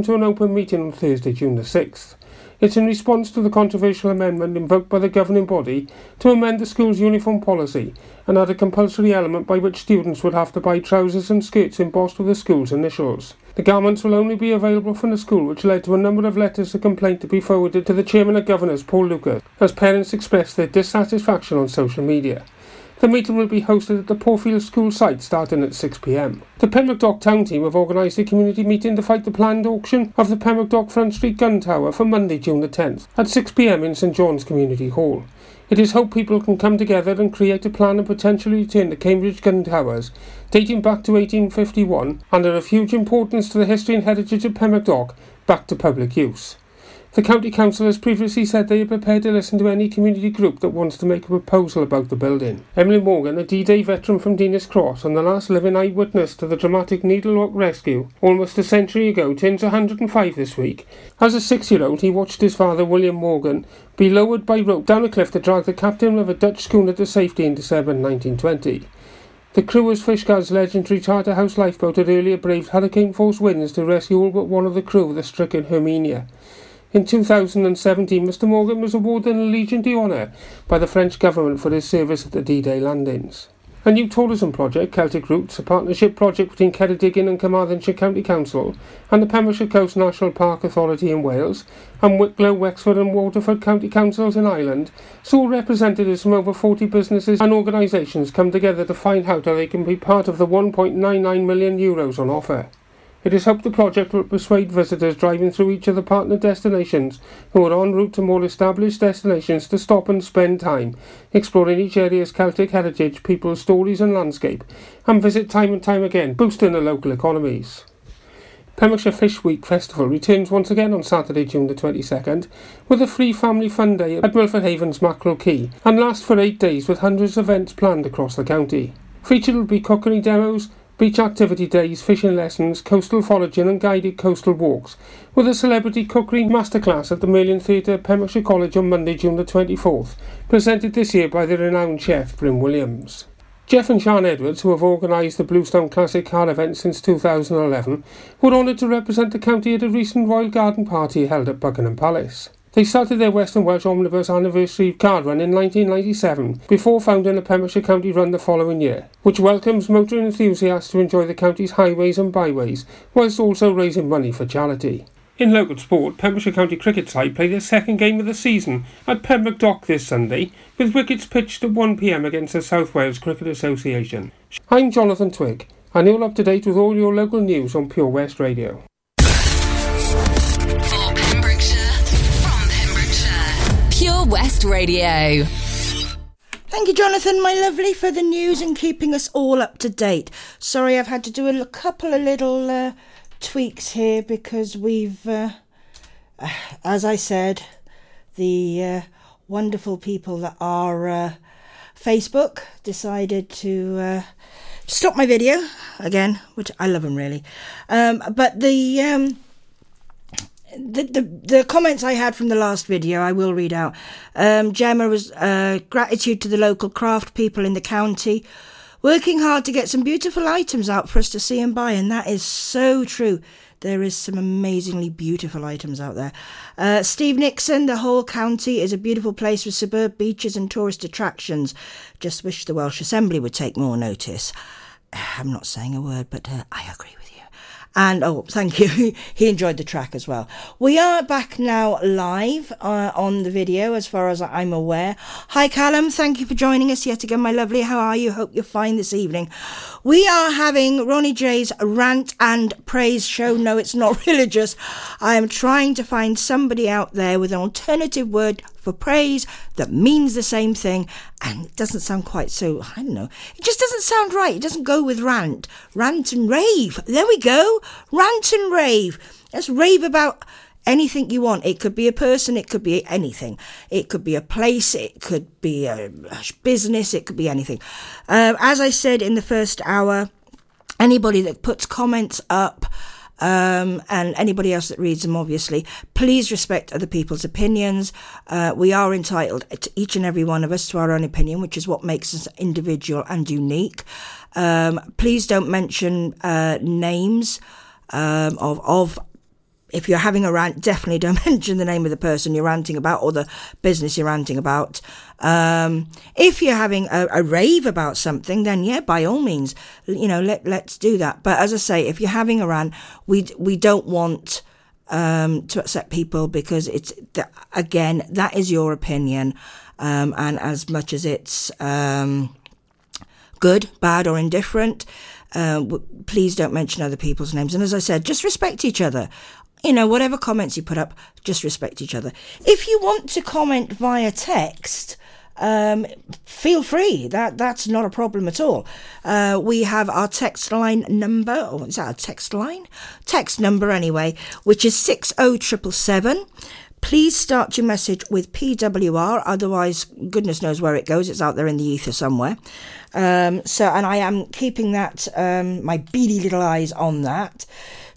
to an open meeting on Thursday, June the 6th. It's in response to the controversial amendment invoked by the governing body to amend the school's uniform policy and add a compulsory element by which students would have to buy trousers and skirts embossed with the school's initials. The garments will only be available from the school, which led to a number of letters of complaint to be forwarded to the Chairman of Governors, Paul Lucas, as parents expressed their dissatisfaction on social media. The meeting will be hosted at the Portfield School site starting at 6pm. The Pembroke Dock Town team have organised a community meeting to fight the planned auction of the Pembroke Dock Front Street Gun Tower for Monday, June the 10th at 6pm in St John's Community Hall. It is hoped people can come together and create a plan and potentially return the Cambridge gun towers, dating back to 1851 and are of huge importance to the history and heritage of Pembroke Dock, back to public use. The County Council has previously said they are prepared to listen to any community group that wants to make a proposal about the building. Emlyn Morgan, a D-Day veteran from Dinas Cross and the last living eyewitness to the dramatic Needle Rock rescue almost a century ago, turns 105 this week. As a six-year-old, he watched his father, William Morgan, be lowered by rope down a cliff to drag the captain of a Dutch schooner to safety in December 1920. The crew of Fishguard's legendary Charterhouse lifeboat had earlier braved hurricane force winds to rescue all but one of the crew of the stricken Herminia. In 2017, Mr Morgan was awarded a Legion d'Honneur by the French government for his service at the D-Day landings. A new tourism project, Celtic Roots, a partnership project between Ceredigion and Carmarthenshire County Council and the Pembrokeshire Coast National Park Authority in Wales, and Wicklow, Wexford and Waterford County Councils in Ireland, saw representatives from over 40 businesses and organisations come together to find out how they can be part of the 1.99 million euros on offer. It is hoped the project will persuade visitors driving through each of the partner destinations who are en route to more established destinations to stop and spend time exploring each area's Celtic heritage, people's stories and landscape, and visit time and time again, boosting the local economies. Pembrokeshire Fish Week Festival returns once again on Saturday, June the 22nd, with a free family fun day at Milford Haven's Mackerel Quay, and lasts for eight days with hundreds of events planned across the county. Featured will be cookery demos, beach activity days, fishing lessons, coastal foraging and guided coastal walks, with a celebrity cookery masterclass at the Merlin Theatre, Pembrokeshire College on Monday, June the 24th, presented this year by the renowned chef Bryn Williams. Jeff and Sean Edwards, who have organised the Bluestone Classic Car event since 2011, were honoured to represent the county at a recent Royal Garden party held at Buckingham Palace. They started their Western Welsh Omnibus Anniversary card run in 1997 before founding a Pembrokeshire County run the following year, which welcomes motor enthusiasts to enjoy the county's highways and byways whilst also raising money for charity. In local sport, Pembrokeshire County cricket side play their second game of the season at Pembroke Dock this Sunday, with wickets pitched at 1pm against the South Wales Cricket Association. I'm Jonathan Twig, and you're up to date with all your local news on Pure West Radio. Radio. Thank you, Jonathan, my lovely, for the news and keeping us all up to date. Sorry, I've had to do a couple of little uh, tweaks here because we've, uh, as I said, the uh, wonderful people that are uh, Facebook decided to uh, stop my video again, which I love them really. Um, but the um, the, the, the comments I had from the last video, I will read out. Um, Gemma was uh, gratitude to the local craft people in the county, working hard to get some beautiful items out for us to see and buy, and that is so true. There is some amazingly beautiful items out there. Uh, Steve Nixon, the whole county is a beautiful place with suburb beaches and tourist attractions. Just wish the Welsh Assembly would take more notice. I'm not saying a word, but uh, I agree with and oh, thank you. he enjoyed the track as well. We are back now live uh, on the video, as far as I'm aware. Hi, Callum. Thank you for joining us yet again, my lovely. How are you? Hope you're fine this evening. We are having Ronnie J's rant and praise show. No, it's not religious. I am trying to find somebody out there with an alternative word for praise that means the same thing and it doesn't sound quite so, I don't know, it just doesn't sound right. It doesn't go with rant. Rant and rave. There we go. Rant and rave. Let's rave about anything you want. It could be a person, it could be anything. It could be a place, it could be a business, it could be anything. Uh, as I said in the first hour, anybody that puts comments up, um, and anybody else that reads them, obviously. Please respect other people's opinions. Uh, we are entitled, to each and every one of us, to our own opinion, which is what makes us individual and unique. Um, please don't mention uh, names um, of of if you're having a rant, definitely don't mention the name of the person you're ranting about or the business you're ranting about. Um, if you're having a, a, rave about something, then yeah, by all means, you know, let let's do that. But as I say, if you're having a rant, we we don't want um, to upset people because it's again that is your opinion, um, and as much as it's um, good, bad, or indifferent. Uh, please don't mention other people's names. And as I said, just respect each other you know, whatever comments you put up, just respect each other. If you want to comment via text, um, feel free. That that's not a problem at all. Uh, we have our text line number. Or is that a text line? Text number anyway, which is six oh triple seven. Please start your message with PWR. Otherwise, goodness knows where it goes. It's out there in the ether somewhere. Um, so, and I am keeping that um, my beady little eyes on that.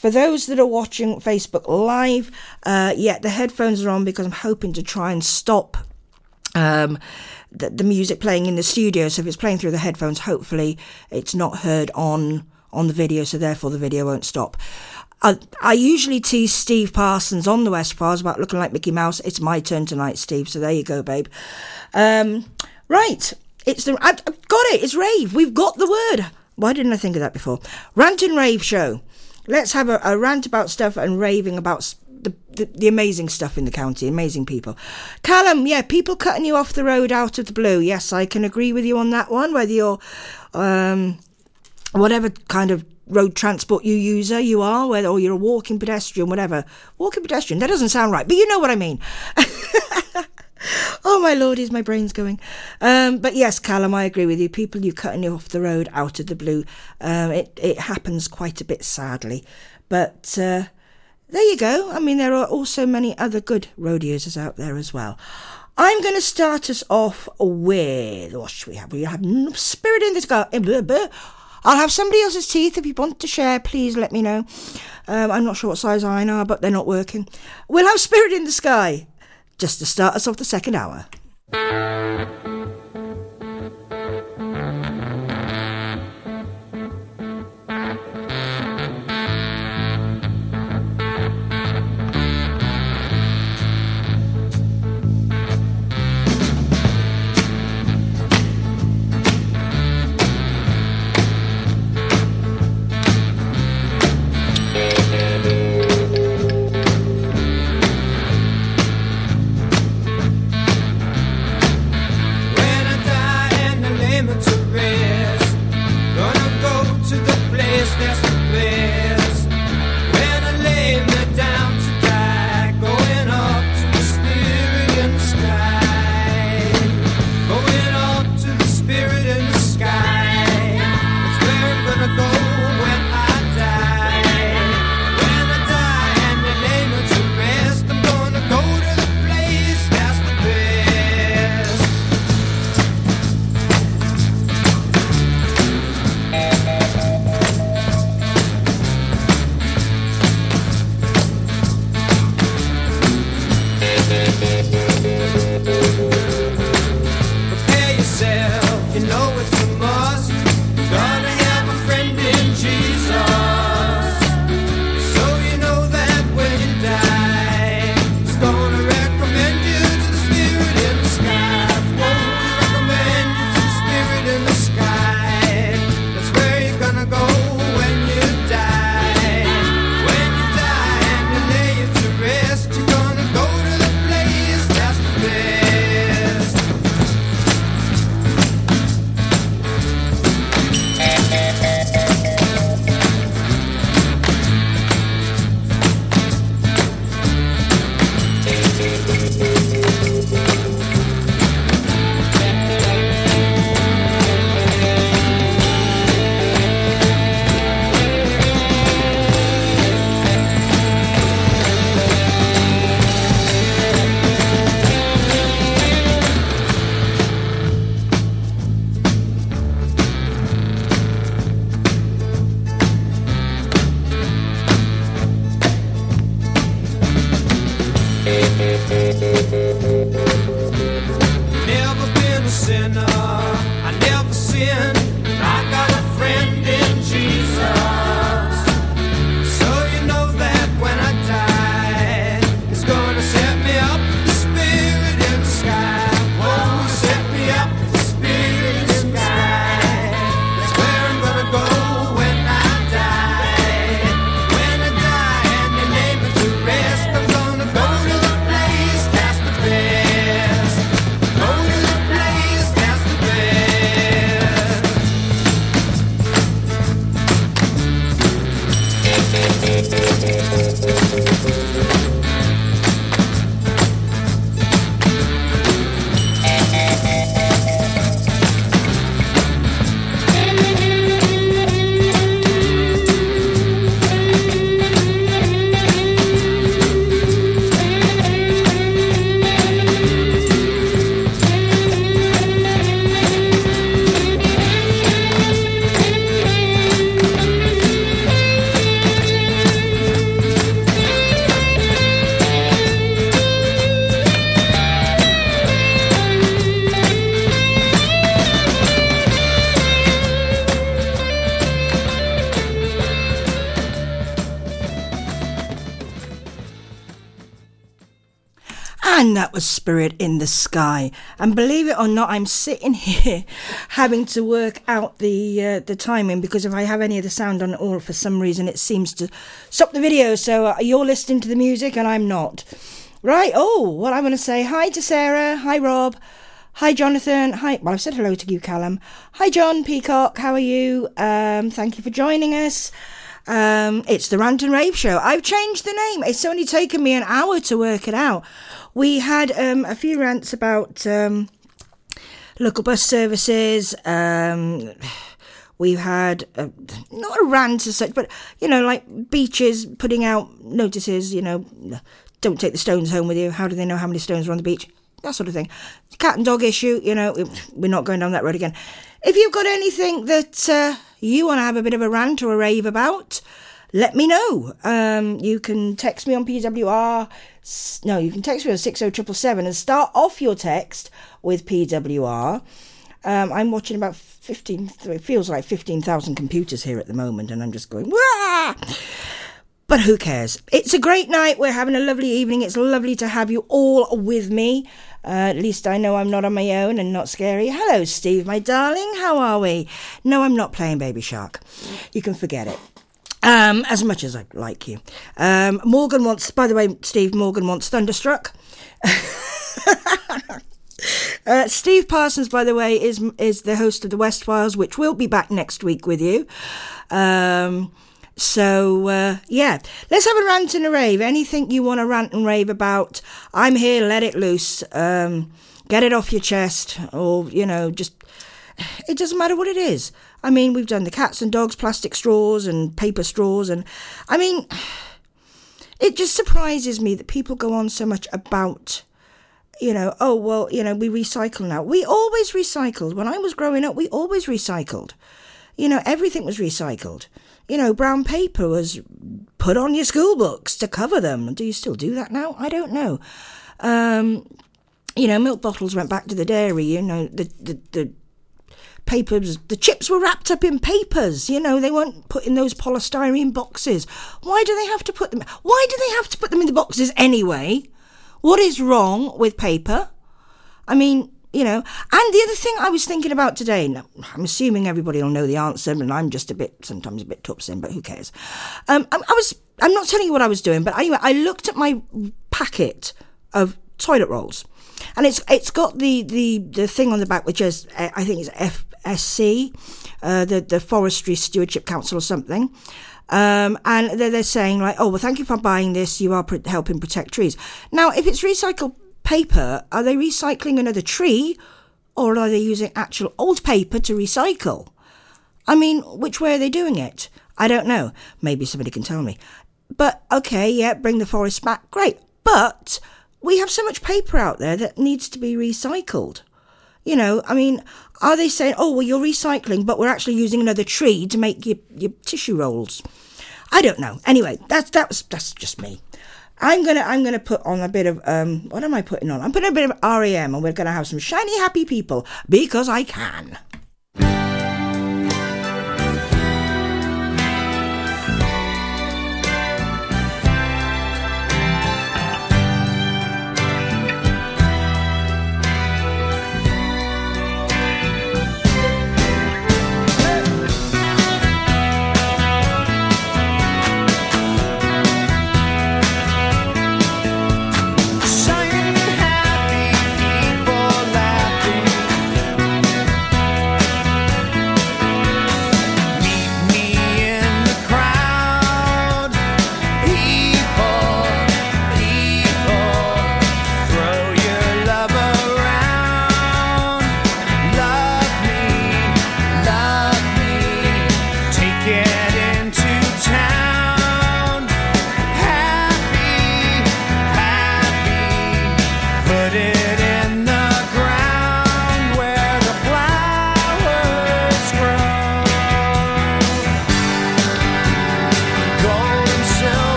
For those that are watching Facebook Live, uh, yeah, the headphones are on because I'm hoping to try and stop um, the, the music playing in the studio. So if it's playing through the headphones, hopefully it's not heard on on the video, so therefore the video won't stop. I, I, usually tease Steve Parsons on the West Files about looking like Mickey Mouse. It's my turn tonight, Steve. So there you go, babe. Um, right, it's the I've got it. It's rave. We've got the word. Why didn't I think of that before? Rant and rave show let's have a, a rant about stuff and raving about the, the, the, amazing stuff in the county, amazing people. Callum, yeah, people cutting you off the road out of the blue. Yes, I can agree with you on that one. Whether you're um, whatever kind of road transport you user you are, whether or you're a walking pedestrian, whatever. Walking pedestrian, that doesn't sound right, but you know what I mean. oh my lord, is my brain's going. Um, but yes, Callum, I agree with you. People you cutting you off the road out of the blue. Um, it it happens quite a bit, sadly. But uh, there you go. I mean, there are also many other good road users out there as well. I'm going to start us off with what should we have? We have Spirit in the Sky. Eh, I'll have somebody else's teeth. If you want to share, please let me know. Um, I'm not sure what size I are, but they're not working. We'll have Spirit in the Sky just to start us off the second hour. And that was Spirit in the Sky. And believe it or not, I'm sitting here having to work out the uh, the timing because if I have any of the sound on at all, for some reason, it seems to stop the video. So uh, you're listening to the music and I'm not. Right. Oh, well, I'm going to say hi to Sarah. Hi, Rob. Hi, Jonathan. Hi. Well, I've said hello to you, Callum. Hi, John Peacock. How are you? Um, thank you for joining us. Um, it's the Rant and Rave Show. I've changed the name. It's only taken me an hour to work it out. We had um, a few rants about um, local bus services. Um, we've had a, not a rant as such, but you know, like beaches putting out notices. You know, don't take the stones home with you. How do they know how many stones are on the beach? That sort of thing. Cat and dog issue. You know, we're not going down that road again. If you've got anything that uh, you want to have a bit of a rant or a rave about, let me know. Um, you can text me on PWR. No, you can text me on 60777 and start off your text with PWR. Um, I'm watching about 15, it feels like 15,000 computers here at the moment, and I'm just going, Wah! But who cares? It's a great night. We're having a lovely evening. It's lovely to have you all with me. Uh, at least I know I'm not on my own and not scary. Hello, Steve, my darling. How are we? No, I'm not playing Baby Shark. You can forget it. Um, as much as I like you. Um, Morgan wants, by the way, Steve, Morgan wants Thunderstruck. Uh, Steve Parsons, by the way, is is the host of the West Files, which will be back next week with you. Um, so uh, yeah, let's have a rant and a rave. Anything you want to rant and rave about, I'm here. Let it loose. Um, get it off your chest, or you know, just it doesn't matter what it is. I mean, we've done the cats and dogs, plastic straws and paper straws, and I mean, it just surprises me that people go on so much about, you know, oh, well, you know, we recycle now. We always recycled. When I was growing up, we always recycled. You know, everything was recycled. You know, brown paper was put on your school books to cover them. Do you still do that now? I don't know. Um, you know, milk bottles went back to the dairy. You know, the, the, the papers, the chips were wrapped up in papers. You know, they weren't put in those polystyrene boxes. Why do they have to put them? Why do they have to put them in the boxes anyway? What is wrong with paper? I mean, you know, and the other thing I was thinking about today, now, I'm assuming everybody will know the answer, and I'm just a bit, sometimes a bit topsin, but who cares? Um, I, I was, I'm not telling you what I was doing, but anyway, I looked at my packet of toilet rolls, and it's it's got the the the thing on the back which is I think it's F SC, uh, the the Forestry Stewardship Council or something. Um, and they're, they're saying like, oh well, thank you for buying this. You are pr- helping protect trees. Now, if it's recycled paper, are they recycling another tree, or are they using actual old paper to recycle? I mean, which way are they doing it? I don't know. Maybe somebody can tell me. But okay, yeah, bring the forest back. Great. But we have so much paper out there that needs to be recycled. You know, I mean, are they saying, oh, well, you're recycling, but we're actually using another tree to make your, your tissue rolls? I don't know. Anyway, that's that's that's just me. I'm gonna I'm gonna put on a bit of um what am I putting on? I'm putting a bit of REM and we're gonna have some shiny happy people because I can.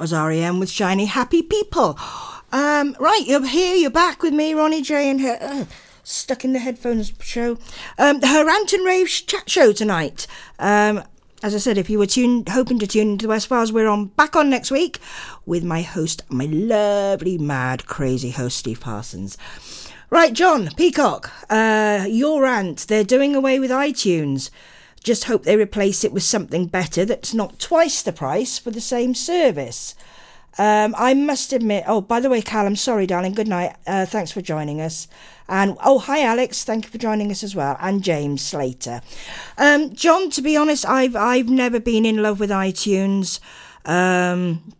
Was REM with Shiny Happy People. Um, right, you're here, you're back with me, Ronnie J, and her. Uh, stuck in the headphones show. Um, her rant and rave chat show tonight. Um, as I said, if you were tuned, hoping to tune into West Files, we're on back on next week with my host, my lovely, mad, crazy host, Steve Parsons. Right, John Peacock, uh, your rant. They're doing away with iTunes. Just hope they replace it with something better that's not twice the price for the same service. Um, I must admit. Oh, by the way, Callum, sorry, darling. Good night. Uh, thanks for joining us. And oh, hi, Alex. Thank you for joining us as well. And James Slater. Um, John, to be honest, I've I've never been in love with iTunes, um,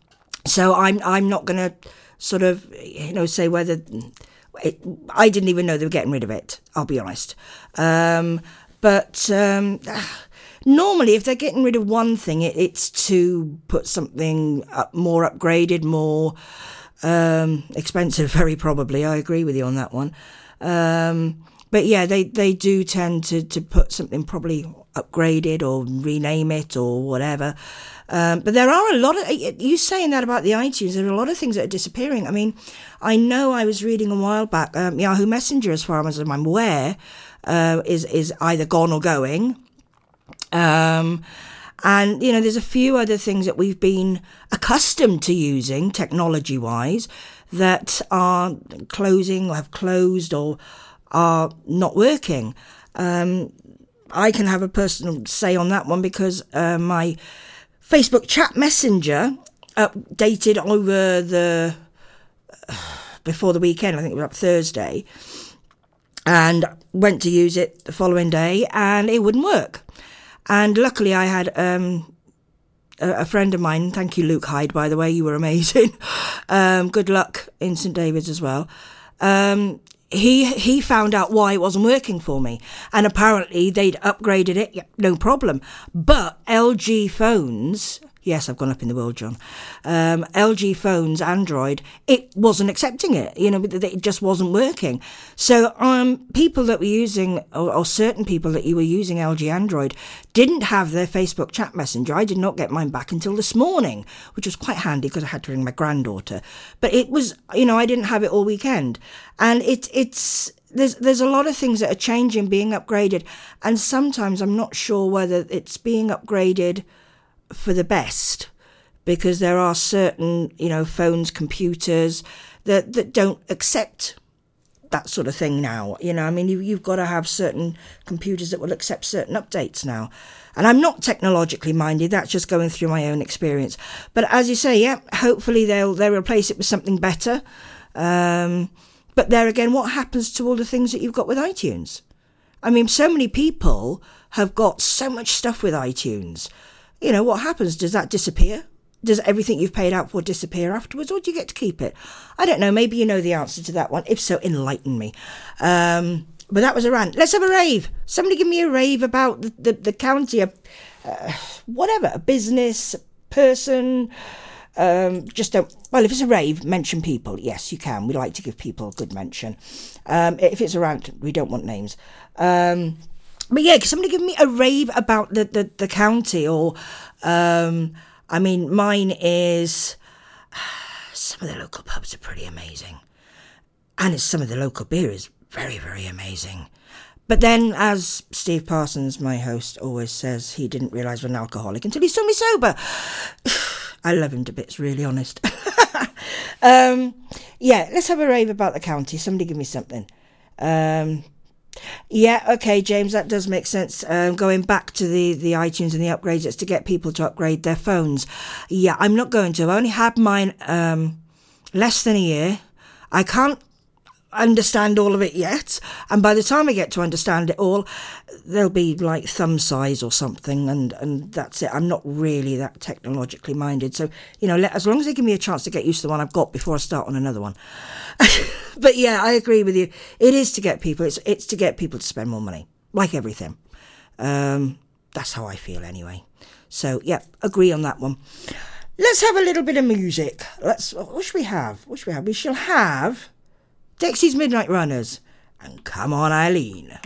so I'm I'm not going to sort of you know say whether it, I didn't even know they were getting rid of it. I'll be honest. Um, but um, normally, if they're getting rid of one thing, it, it's to put something up, more upgraded, more um, expensive. Very probably, I agree with you on that one. Um, but yeah, they, they do tend to, to put something probably upgraded or rename it or whatever. Um, but there are a lot of you saying that about the iTunes. There are a lot of things that are disappearing. I mean, I know I was reading a while back um, Yahoo Messenger, as far as I'm aware, uh, is is either gone or going. Um, and you know, there's a few other things that we've been accustomed to using technology wise that are closing or have closed or are not working. Um, I can have a personal say on that one because uh, my Facebook chat messenger updated over the before the weekend. I think it was up Thursday, and went to use it the following day, and it wouldn't work. And luckily, I had um, a, friend of mine. Thank you, Luke Hyde. By the way, you were amazing. um, good luck in St David's as well. Um, he he found out why it wasn't working for me, and apparently they'd upgraded it. No problem. But LG phones Yes, I've gone up in the world, John. Um, LG phones, Android, it wasn't accepting it. You know, it just wasn't working. So, um, people that were using, or, or, certain people that you were using LG Android, didn't have their Facebook chat messenger. I did not get mine back until this morning, which was quite handy because I had to ring my granddaughter. But it was, you know, I didn't have it all weekend, and it it's there's there's a lot of things that are changing, being upgraded, and sometimes I'm not sure whether it's being upgraded for the best because there are certain, you know, phones, computers that, that don't accept that sort of thing now. You know, I mean, you, you've got to have certain computers that will accept certain updates now. And I'm not technologically minded. That's just going through my own experience. But as you say, yeah, hopefully they'll they'll replace it with something better. Um, but there again, what happens to all the things that you've got with iTunes? I mean, so many people have got so much stuff with iTunes you know, what happens? Does that disappear? Does everything you've paid out for disappear afterwards, or do you get to keep it? I don't know. Maybe you know the answer to that one. If so, enlighten me. Um, but that was a rant. Let's have a rave. Somebody give me a rave about the, the, the county, uh, whatever, a business, person. Um, just don't. Well, if it's a rave, mention people. Yes, you can. We like to give people a good mention. Um, if it's a rant, we don't want names. Um, but yeah, can somebody give me a rave about the, the, the county or, um, I mean, mine is some of the local pubs are pretty amazing. And some of the local beer is very, very amazing. But then, as Steve Parsons, my host, always says, he didn't realise what an alcoholic until he saw me sober. I love him to bits, really honest. um, yeah, let's have a rave about the county. Somebody give me something. Um, yeah, okay, James, that does make sense. Um, going back to the, the iTunes and the upgrades, it's to get people to upgrade their phones. Yeah, I'm not going to. I only had mine um, less than a year. I can't understand all of it yet. And by the time I get to understand it all, they'll be like thumb size or something, and, and that's it. I'm not really that technologically minded. So, you know, let, as long as they give me a chance to get used to the one I've got before I start on another one. but yeah, I agree with you. It is to get people, it's, it's to get people to spend more money, like everything. Um, that's how I feel anyway. So, yeah, agree on that one. Let's have a little bit of music. Let's. What should we have? What should we have? We shall have Dexy's Midnight Runners, and Come On Eileen.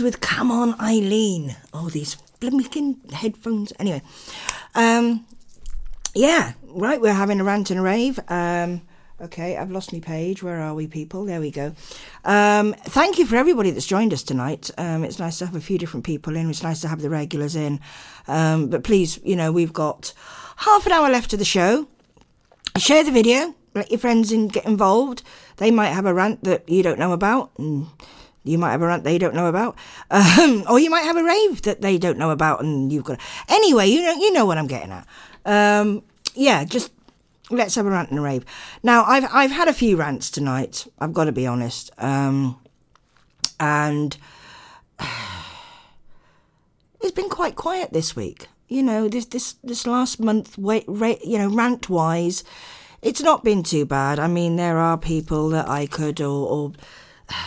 With Come On Eileen. Oh, these blinking headphones. Anyway, um, yeah, right, we're having a rant and a rave. Um, okay, I've lost my page. Where are we, people? There we go. Um, thank you for everybody that's joined us tonight. Um, it's nice to have a few different people in. It's nice to have the regulars in. Um, but please, you know, we've got half an hour left of the show. Share the video. Let your friends in get involved. They might have a rant that you don't know about. And you might have a rant they don't know about, um, or you might have a rave that they don't know about, and you've got. Anyway, you know, you know what I'm getting at. Um, yeah, just let's have a rant and a rave. Now, I've I've had a few rants tonight. I've got to be honest, um, and it's been quite quiet this week. You know, this this this last month, wait, you know, rant wise, it's not been too bad. I mean, there are people that I could or, or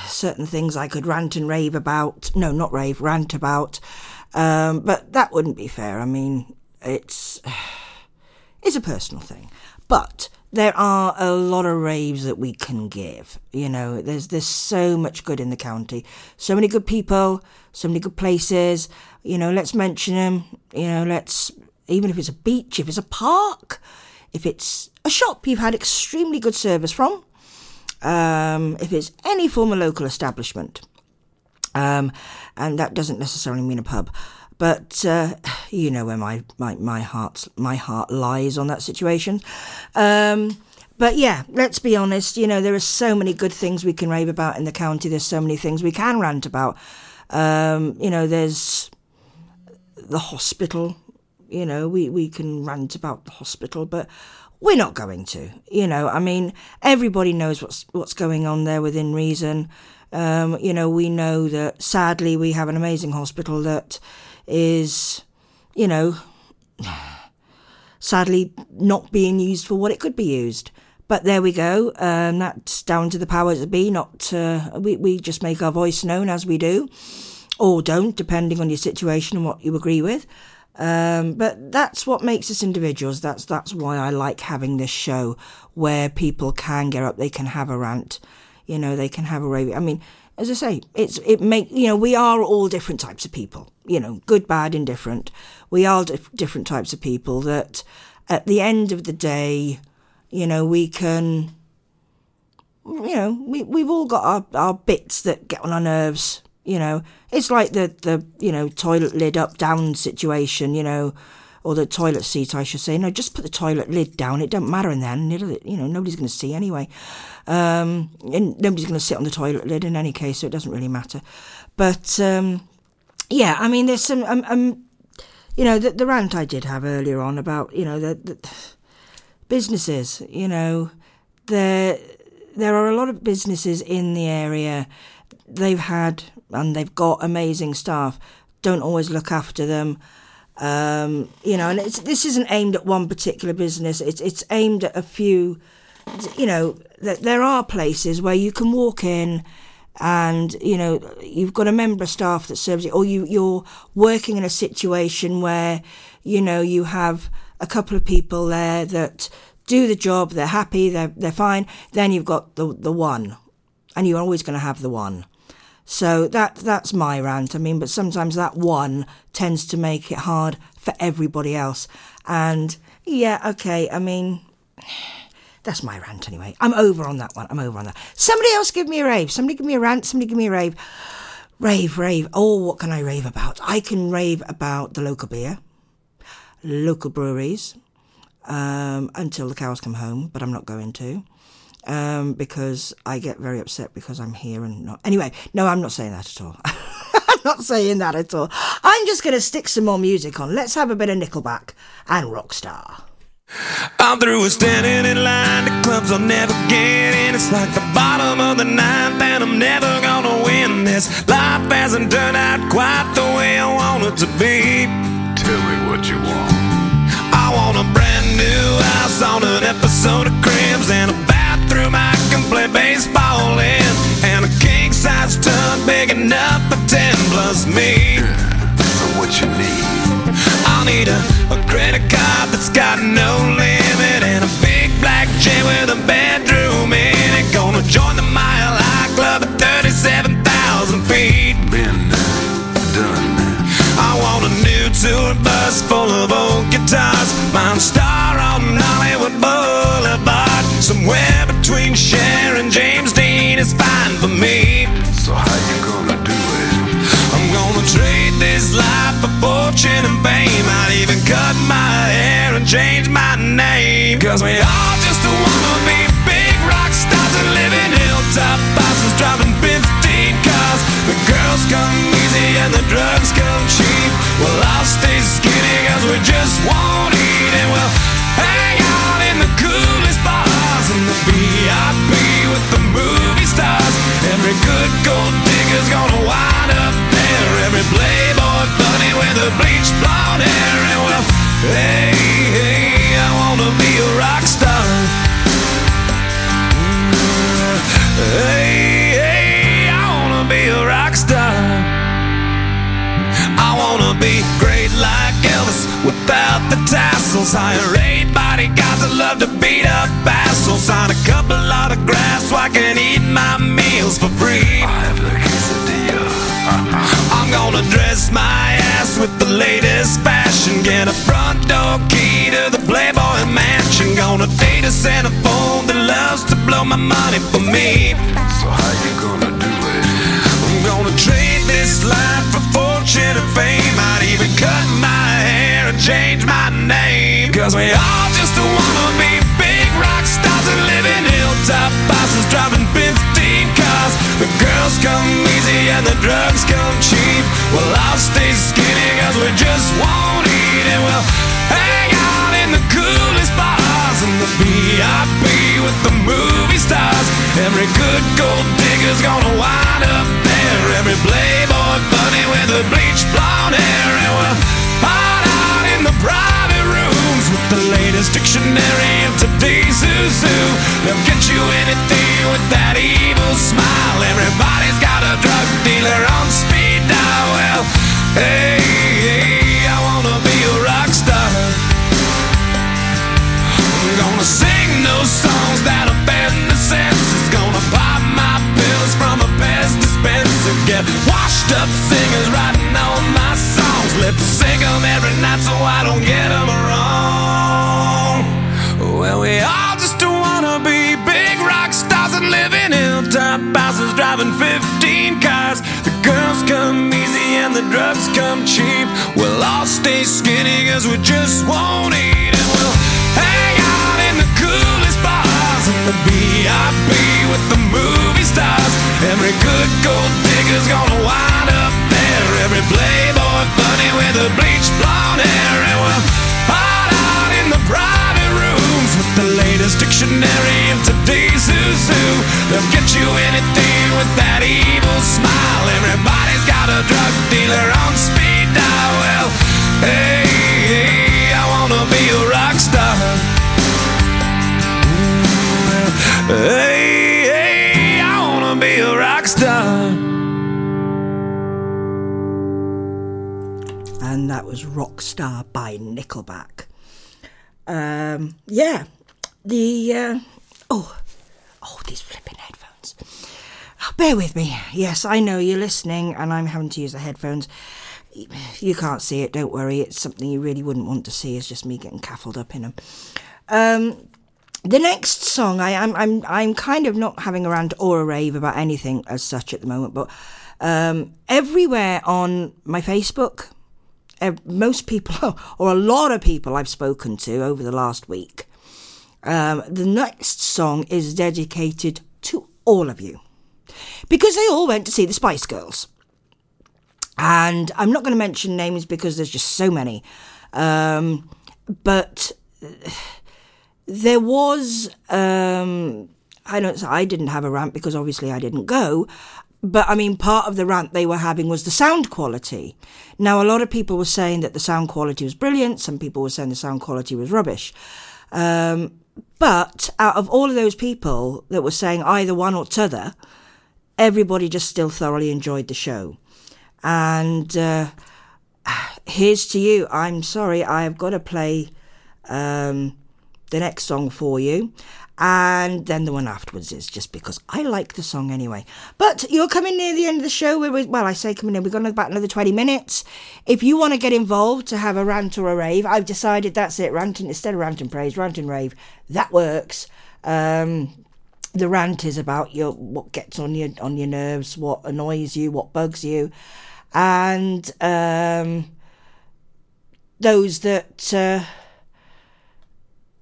certain things I could rant and rave about. No, not rave, rant about. Um, but that wouldn't be fair. I mean, it's it's a personal thing. But there are a lot of raves that we can give. You know, there's there's so much good in the county, so many good people, so many good places. You know, let's mention them. You know, let's even if it's a beach, if it's a park, if it's a shop you've had extremely good service from um, if it's any form of local establishment. Um, and that doesn't necessarily mean a pub. But uh, you know where my, my, my heart my heart lies on that situation. Um, but yeah, let's be honest. You know there are so many good things we can rave about in the county. There's so many things we can rant about. Um, you know, there's the hospital. You know, we, we can rant about the hospital, but we're not going to. You know, I mean, everybody knows what's what's going on there within reason. Um, you know, we know that sadly we have an amazing hospital that is, you know, sadly not being used for what it could be used. But there we go. Um, that's down to the powers that be. Not we we just make our voice known as we do, or don't, depending on your situation and what you agree with. Um, but that's what makes us individuals. That's that's why I like having this show where people can get up, they can have a rant, you know, they can have a rave. I mean, as I say, it's it make you know we are all different types of people. You know, good, bad, indifferent. We are dif- different types of people that, at the end of the day, you know, we can. You know, we we've all got our, our bits that get on our nerves you know, it's like the the you know toilet lid up down situation. You know, or the toilet seat, I should say. No, just put the toilet lid down. It don't matter in then. You know, nobody's going to see anyway. Um, and nobody's going to sit on the toilet lid in any case, so it doesn't really matter. But um, yeah, I mean, there's some. Um, um, you know, the, the rant I did have earlier on about you know the, the businesses. You know, there there are a lot of businesses in the area. They've had and they've got amazing staff. Don't always look after them. Um, you know, and this isn't aimed at one particular business. It's it's aimed at a few. You know, there are places where you can walk in, and you know you've got a member of staff that serves you, or you you're working in a situation where you know you have a couple of people there that do the job. They're happy. They're they're fine. Then you've got the the one, and you're always going to have the one. So that that's my rant. I mean, but sometimes that one tends to make it hard for everybody else. And yeah, okay. I mean, that's my rant anyway. I'm over on that one. I'm over on that. Somebody else give me a rave. Somebody give me a rant. Somebody give me a rave. Rave, rave. Oh, what can I rave about? I can rave about the local beer, local breweries, um, until the cows come home, but I'm not going to. Um, because I get very upset because I'm here and not. Anyway, no, I'm not saying that at all. I'm not saying that at all. I'm just going to stick some more music on. Let's have a bit of Nickelback and Rockstar. I'm through with standing in line to clubs I'll never get in. It's like the bottom of the ninth, and I'm never gonna win this. Life hasn't turned out quite the way I want it to be. Tell me what you want. I want a brand new house on an episode of Cribs and a bathroom I can play baseball in, and a king size tub big enough for ten plus me. So what you need? I'll need a, a credit card that's got no limit and a big black jet with a bedroom in it. Gonna join the Mile High Club at 37,000 feet. Been done. I want a new tour bus full of old guitars. Mine star on Hollywood Boulevard. Somewhere between Cher fortune and fame. I'd even cut my hair and change my name. Cause we all just wanna be big rock stars and live in hilltop bosses driving 15 cars. The girls come easy and the drugs come cheap. Well, I'll stay skinny cause we just won't eat and we'll hang out in the coolest bars in the VIP with the movie stars. Every good gold digger's gonna wind up a bleached blonde hair. And well, hey, hey, I wanna be a rock star. Mm, Hey, hey, I wanna be a rock star. I wanna be great like Elvis without the tassels. Hire eight bodyguards that love to beat up assholes. Sign a couple autographs so I can eat my meals for free. Gonna dress my ass with the latest fashion. Get a front door key to the Playboy mansion. Gonna date a centerfold that loves to blow my money for me. So how you gonna do it? I'm gonna trade this life for fortune and fame. I'd even cut my hair and change my name. Cause we all just hang out in the coolest bars in the VIP with the movie stars. Every good gold digger's gonna wind up there. Every playboy bunny with a bleached blonde hair. And we'll hide out in the private rooms with the latest dictionary of today's who's who. They'll get you anything with that evil smile. Everybody's got a drug dealer on speed dial. Well, hey, drugs come cheap. We'll all stay skinny cause we just won't eat and we'll hang out in the coolest bars in the VIP with the movie stars. Every good gold digger's gonna wind up there. Every playboy bunny with a bleached blonde hair and we'll hide out in the private rooms with the latest dictionary of today's who's who. Was Rockstar by Nickelback. Um, yeah, the uh, oh, oh, these flipping headphones. Oh, bear with me. Yes, I know you're listening, and I'm having to use the headphones. You can't see it. Don't worry. It's something you really wouldn't want to see. It's just me getting caffled up in them. Um, the next song, I am I'm I'm kind of not having a rant or a rave about anything as such at the moment, but Um, everywhere on my Facebook, most people, or a lot of people I've spoken to over the last week, um, the next song is dedicated to all of you because they all went to see the Spice Girls. And I'm not going to mention names because there's just so many. Um, but there was um, I don't I didn't have a rant because obviously I didn't go. But I mean, part of the rant they were having was the sound quality. Now, a lot of people were saying that the sound quality was brilliant. Some people were saying the sound quality was rubbish. Um, but out of all of those people that were saying either one or t'other, everybody just still thoroughly enjoyed the show. And uh, here's to you. I'm sorry, I have got to play um, the next song for you. And then the one afterwards is just because I like the song anyway. But you're coming near the end of the show. Where we, well, I say coming in, we've got about another 20 minutes. If you want to get involved to have a rant or a rave, I've decided that's it. Ranting instead of rant and praise, rant and rave. That works. Um, the rant is about your what gets on your on your nerves, what annoys you, what bugs you, and um, those that uh,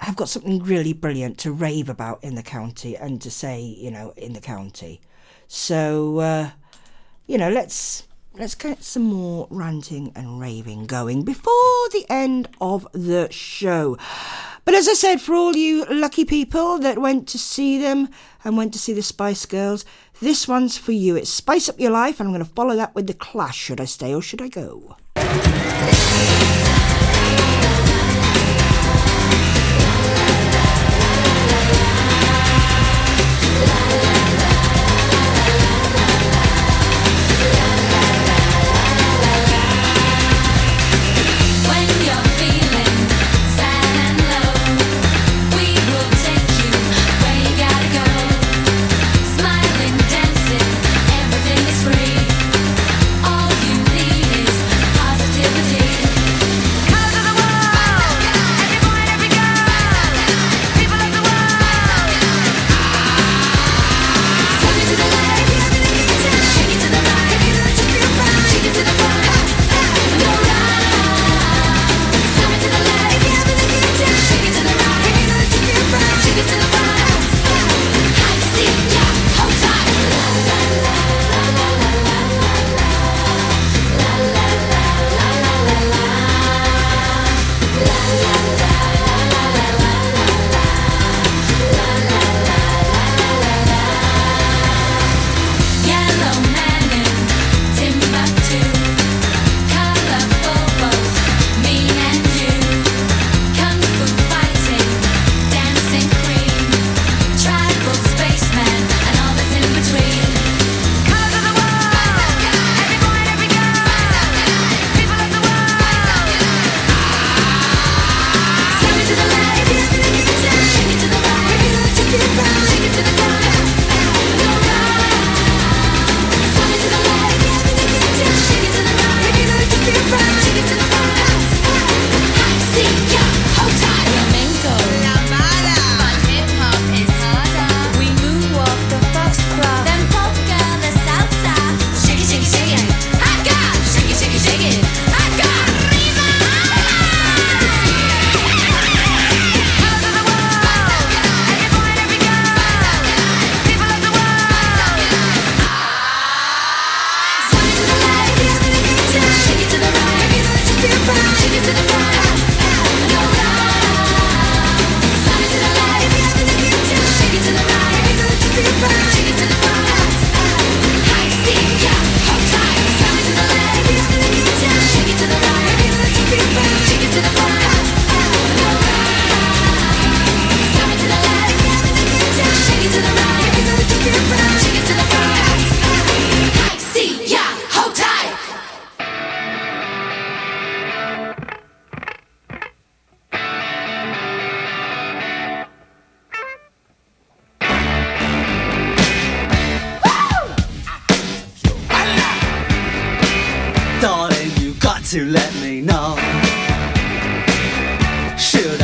have got something really brilliant to rave about in the county and to say, you know, in the county. So, uh, you know, let's let's get some more ranting and raving going before the end of the show. But as I said, for all you lucky people that went to see them and went to see the Spice Girls, this one's for you. It's Spice Up Your Life, and I'm going to follow that with The Clash. Should I stay or should I go?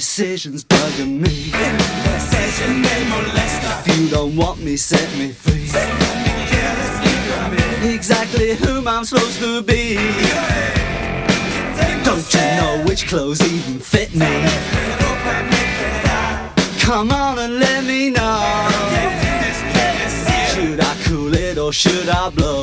This indecision's bugging me. If you don't want me, set me free. Exactly whom I'm supposed to be. Don't you know which clothes even fit me? Come on and let me know. Should I cool it or should I blow?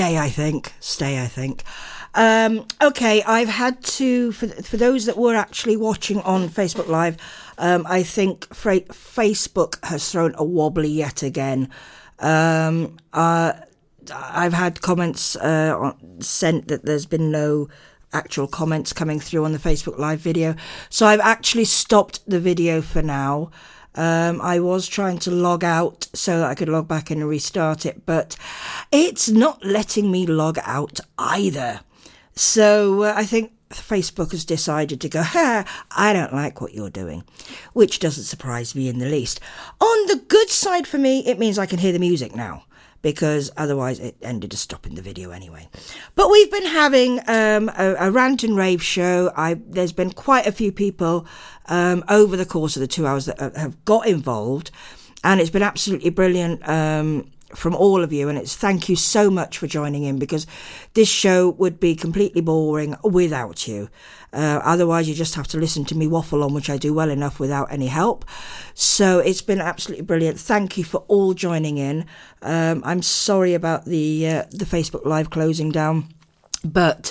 Stay, I think. Stay, I think. Um, okay, I've had to for for those that were actually watching on Facebook Live. Um, I think Facebook has thrown a wobbly yet again. Um, uh, I've had comments uh, sent that there's been no actual comments coming through on the Facebook Live video, so I've actually stopped the video for now. Um, I was trying to log out so that I could log back in and restart it, but it's not letting me log out either. So uh, I think Facebook has decided to go, ha, I don't like what you're doing, which doesn't surprise me in the least. On the good side for me, it means I can hear the music now. Because otherwise it ended up stopping the video anyway. But we've been having um, a, a rant and rave show. I there's been quite a few people um, over the course of the two hours that have- have got involved, and it's been absolutely brilliant. Um, from all of you, and it's thank you so much for joining in because this show would be completely boring without you. Uh, otherwise, you just have to listen to me waffle on, which I do well enough without any help. So it's been absolutely brilliant. Thank you for all joining in. Um, I'm sorry about the uh, the Facebook Live closing down, but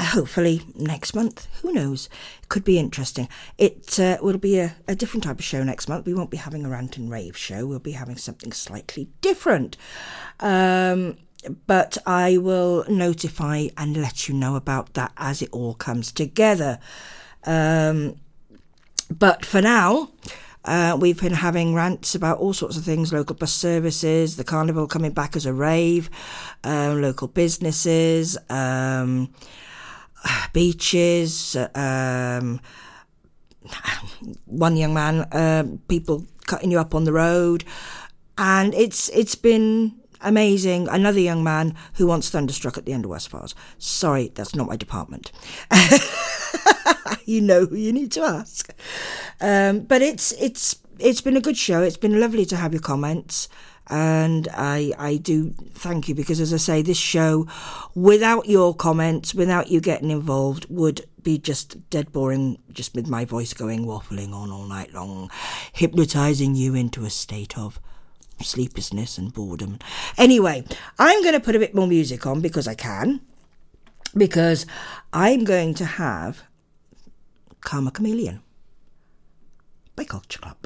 hopefully next month. Who knows? Could be interesting. It uh, will be a, a different type of show next month. We won't be having a rant and rave show. We'll be having something slightly different. Um, but I will notify and let you know about that as it all comes together. Um, but for now, uh, we've been having rants about all sorts of things local bus services, the carnival coming back as a rave, um, local businesses, um, beaches, um, one young man, um, people cutting you up on the road, and it's it's been amazing. Another young man who wants thunderstruck at the end of Westfars. Sorry, that's not my department. you know who you need to ask. Um, but it's it's it's been a good show. It's been lovely to have your comments and I I do thank you because as I say, this show, without your comments, without you getting involved, would be just dead boring, just with my voice going waffling on all night long, hypnotising you into a state of sleeplessness and boredom. Anyway, I'm going to put a bit more music on because I can, because I'm going to have Karma Chameleon by Culture Club.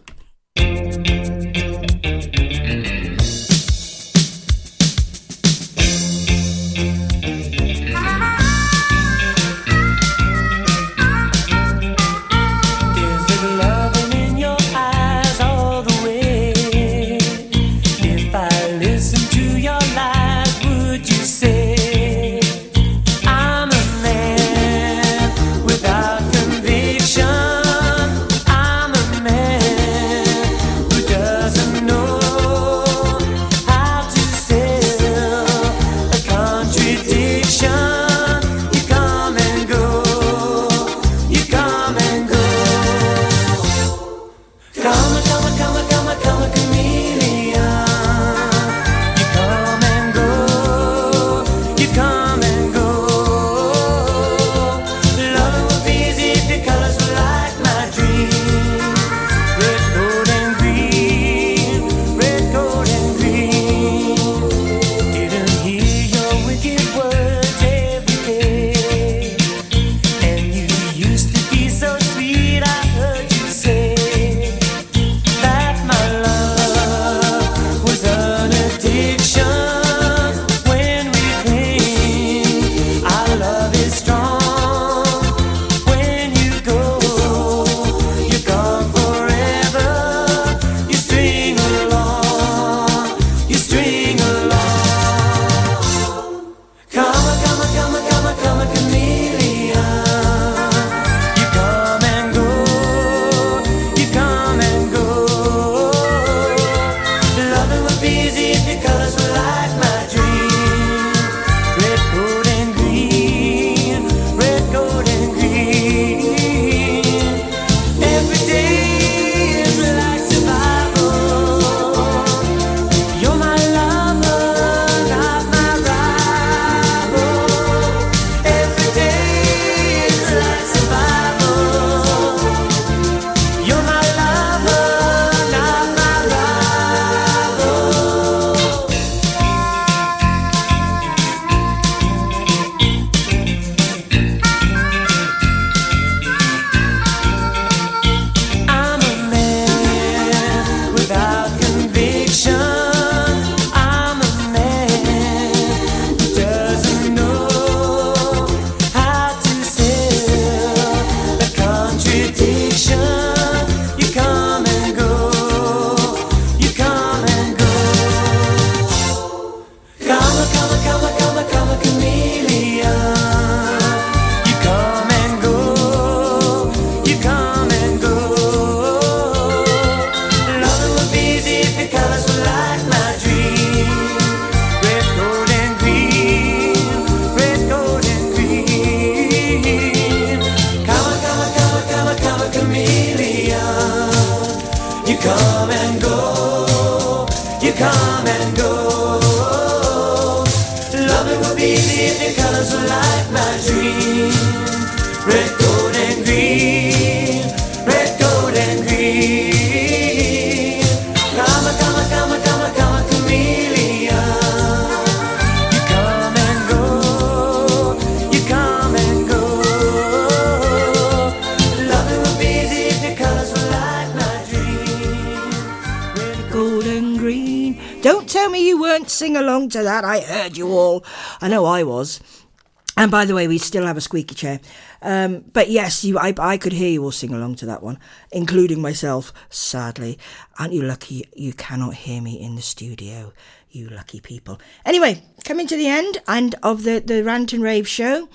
by the way, we still have a squeaky chair. Um, but yes, you, I, I could hear you all sing along to that one, including myself, sadly. Aren't you lucky you cannot hear me in the studio? You lucky people. Anyway, coming to the end, end of the, the Rant and Rave show.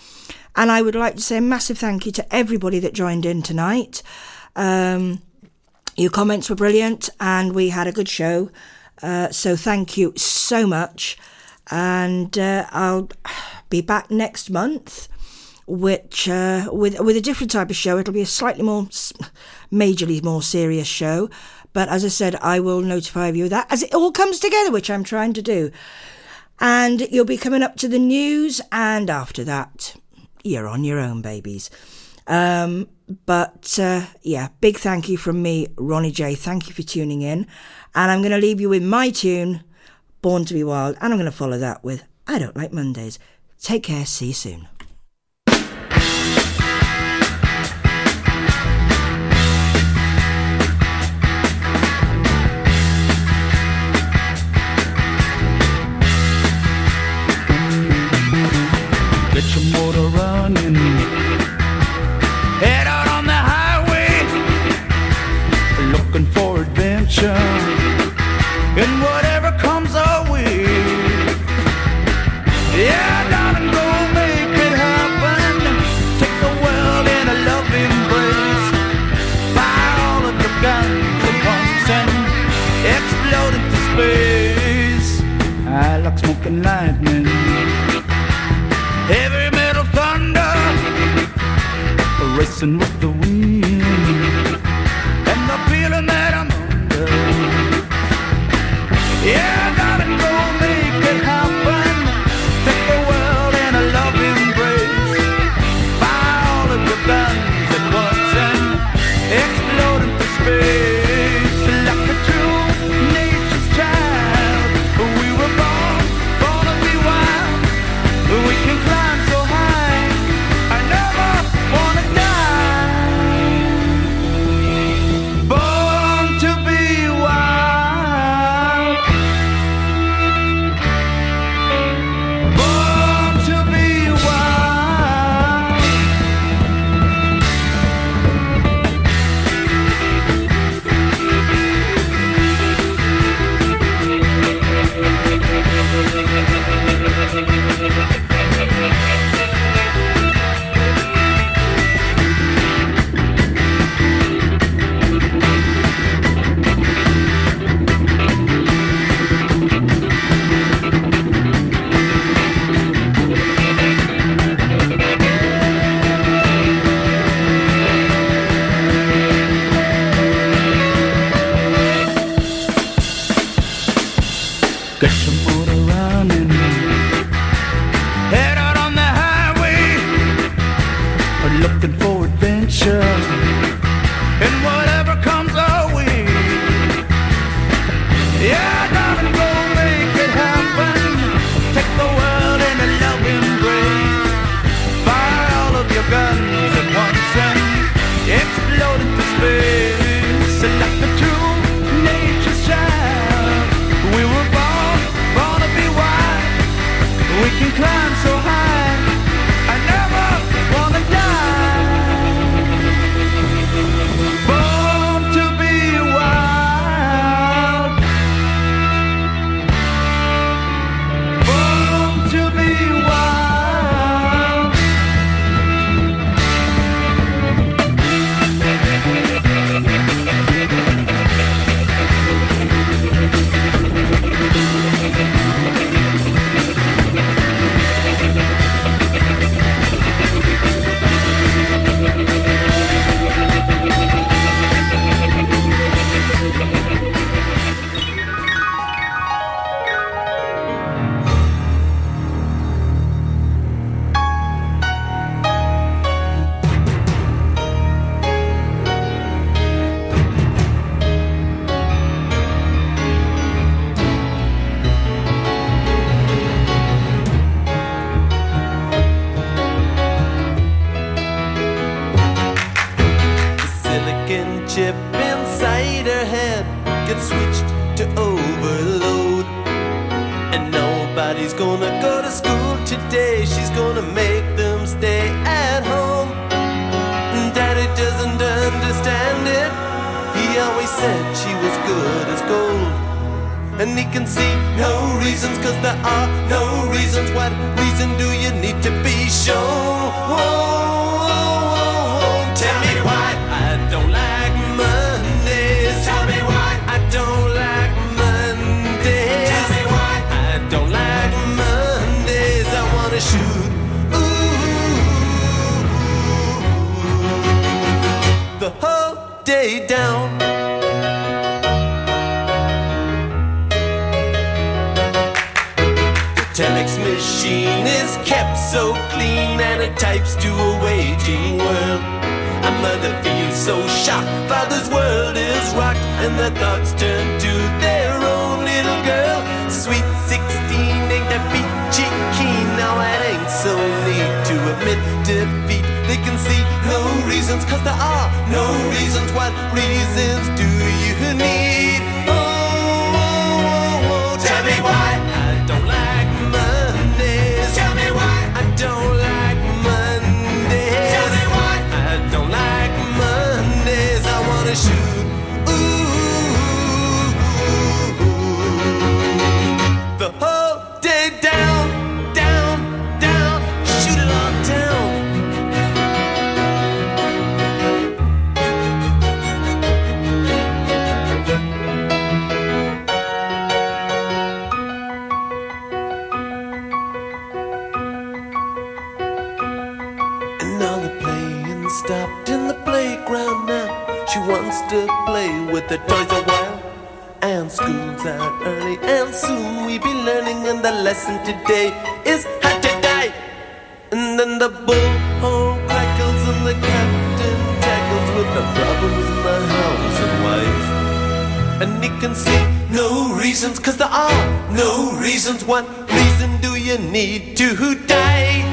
And I would like to say a massive thank you to everybody that joined in tonight. Um, your comments were brilliant and we had a good show. Uh, so thank you so much. And uh, I'll be back next month which uh, with with a different type of show, it'll be a slightly more, majorly more serious show. But as I said, I will notify you of that as it all comes together, which I'm trying to do. And you'll be coming up to the news, and after that, you're on your own, babies. Um, but uh, yeah, big thank you from me, Ronnie J. Thank you for tuning in, and I'm going to leave you with my tune, "Born to Be Wild," and I'm going to follow that with "I Don't Like Mondays." Take care, see you soon. person with the telex machine is kept so clean and it types to a waging world. A mother feels so shocked, father's world is rocked, and their thoughts turn to their own little girl. Sweet 16 ain't that peachy keen, now it ain't so neat to admit defeat. They can see no reasons, cause there are no reasons. What reasons do you need? With the toys a while. And school's out early, and soon we'll be learning. And the lesson today is how to die. And then the bullhorn crackles, and the captain tackles with the problems in the house and wife. And he can see no reasons, cause there are no reasons. What reason do you need to die? Die,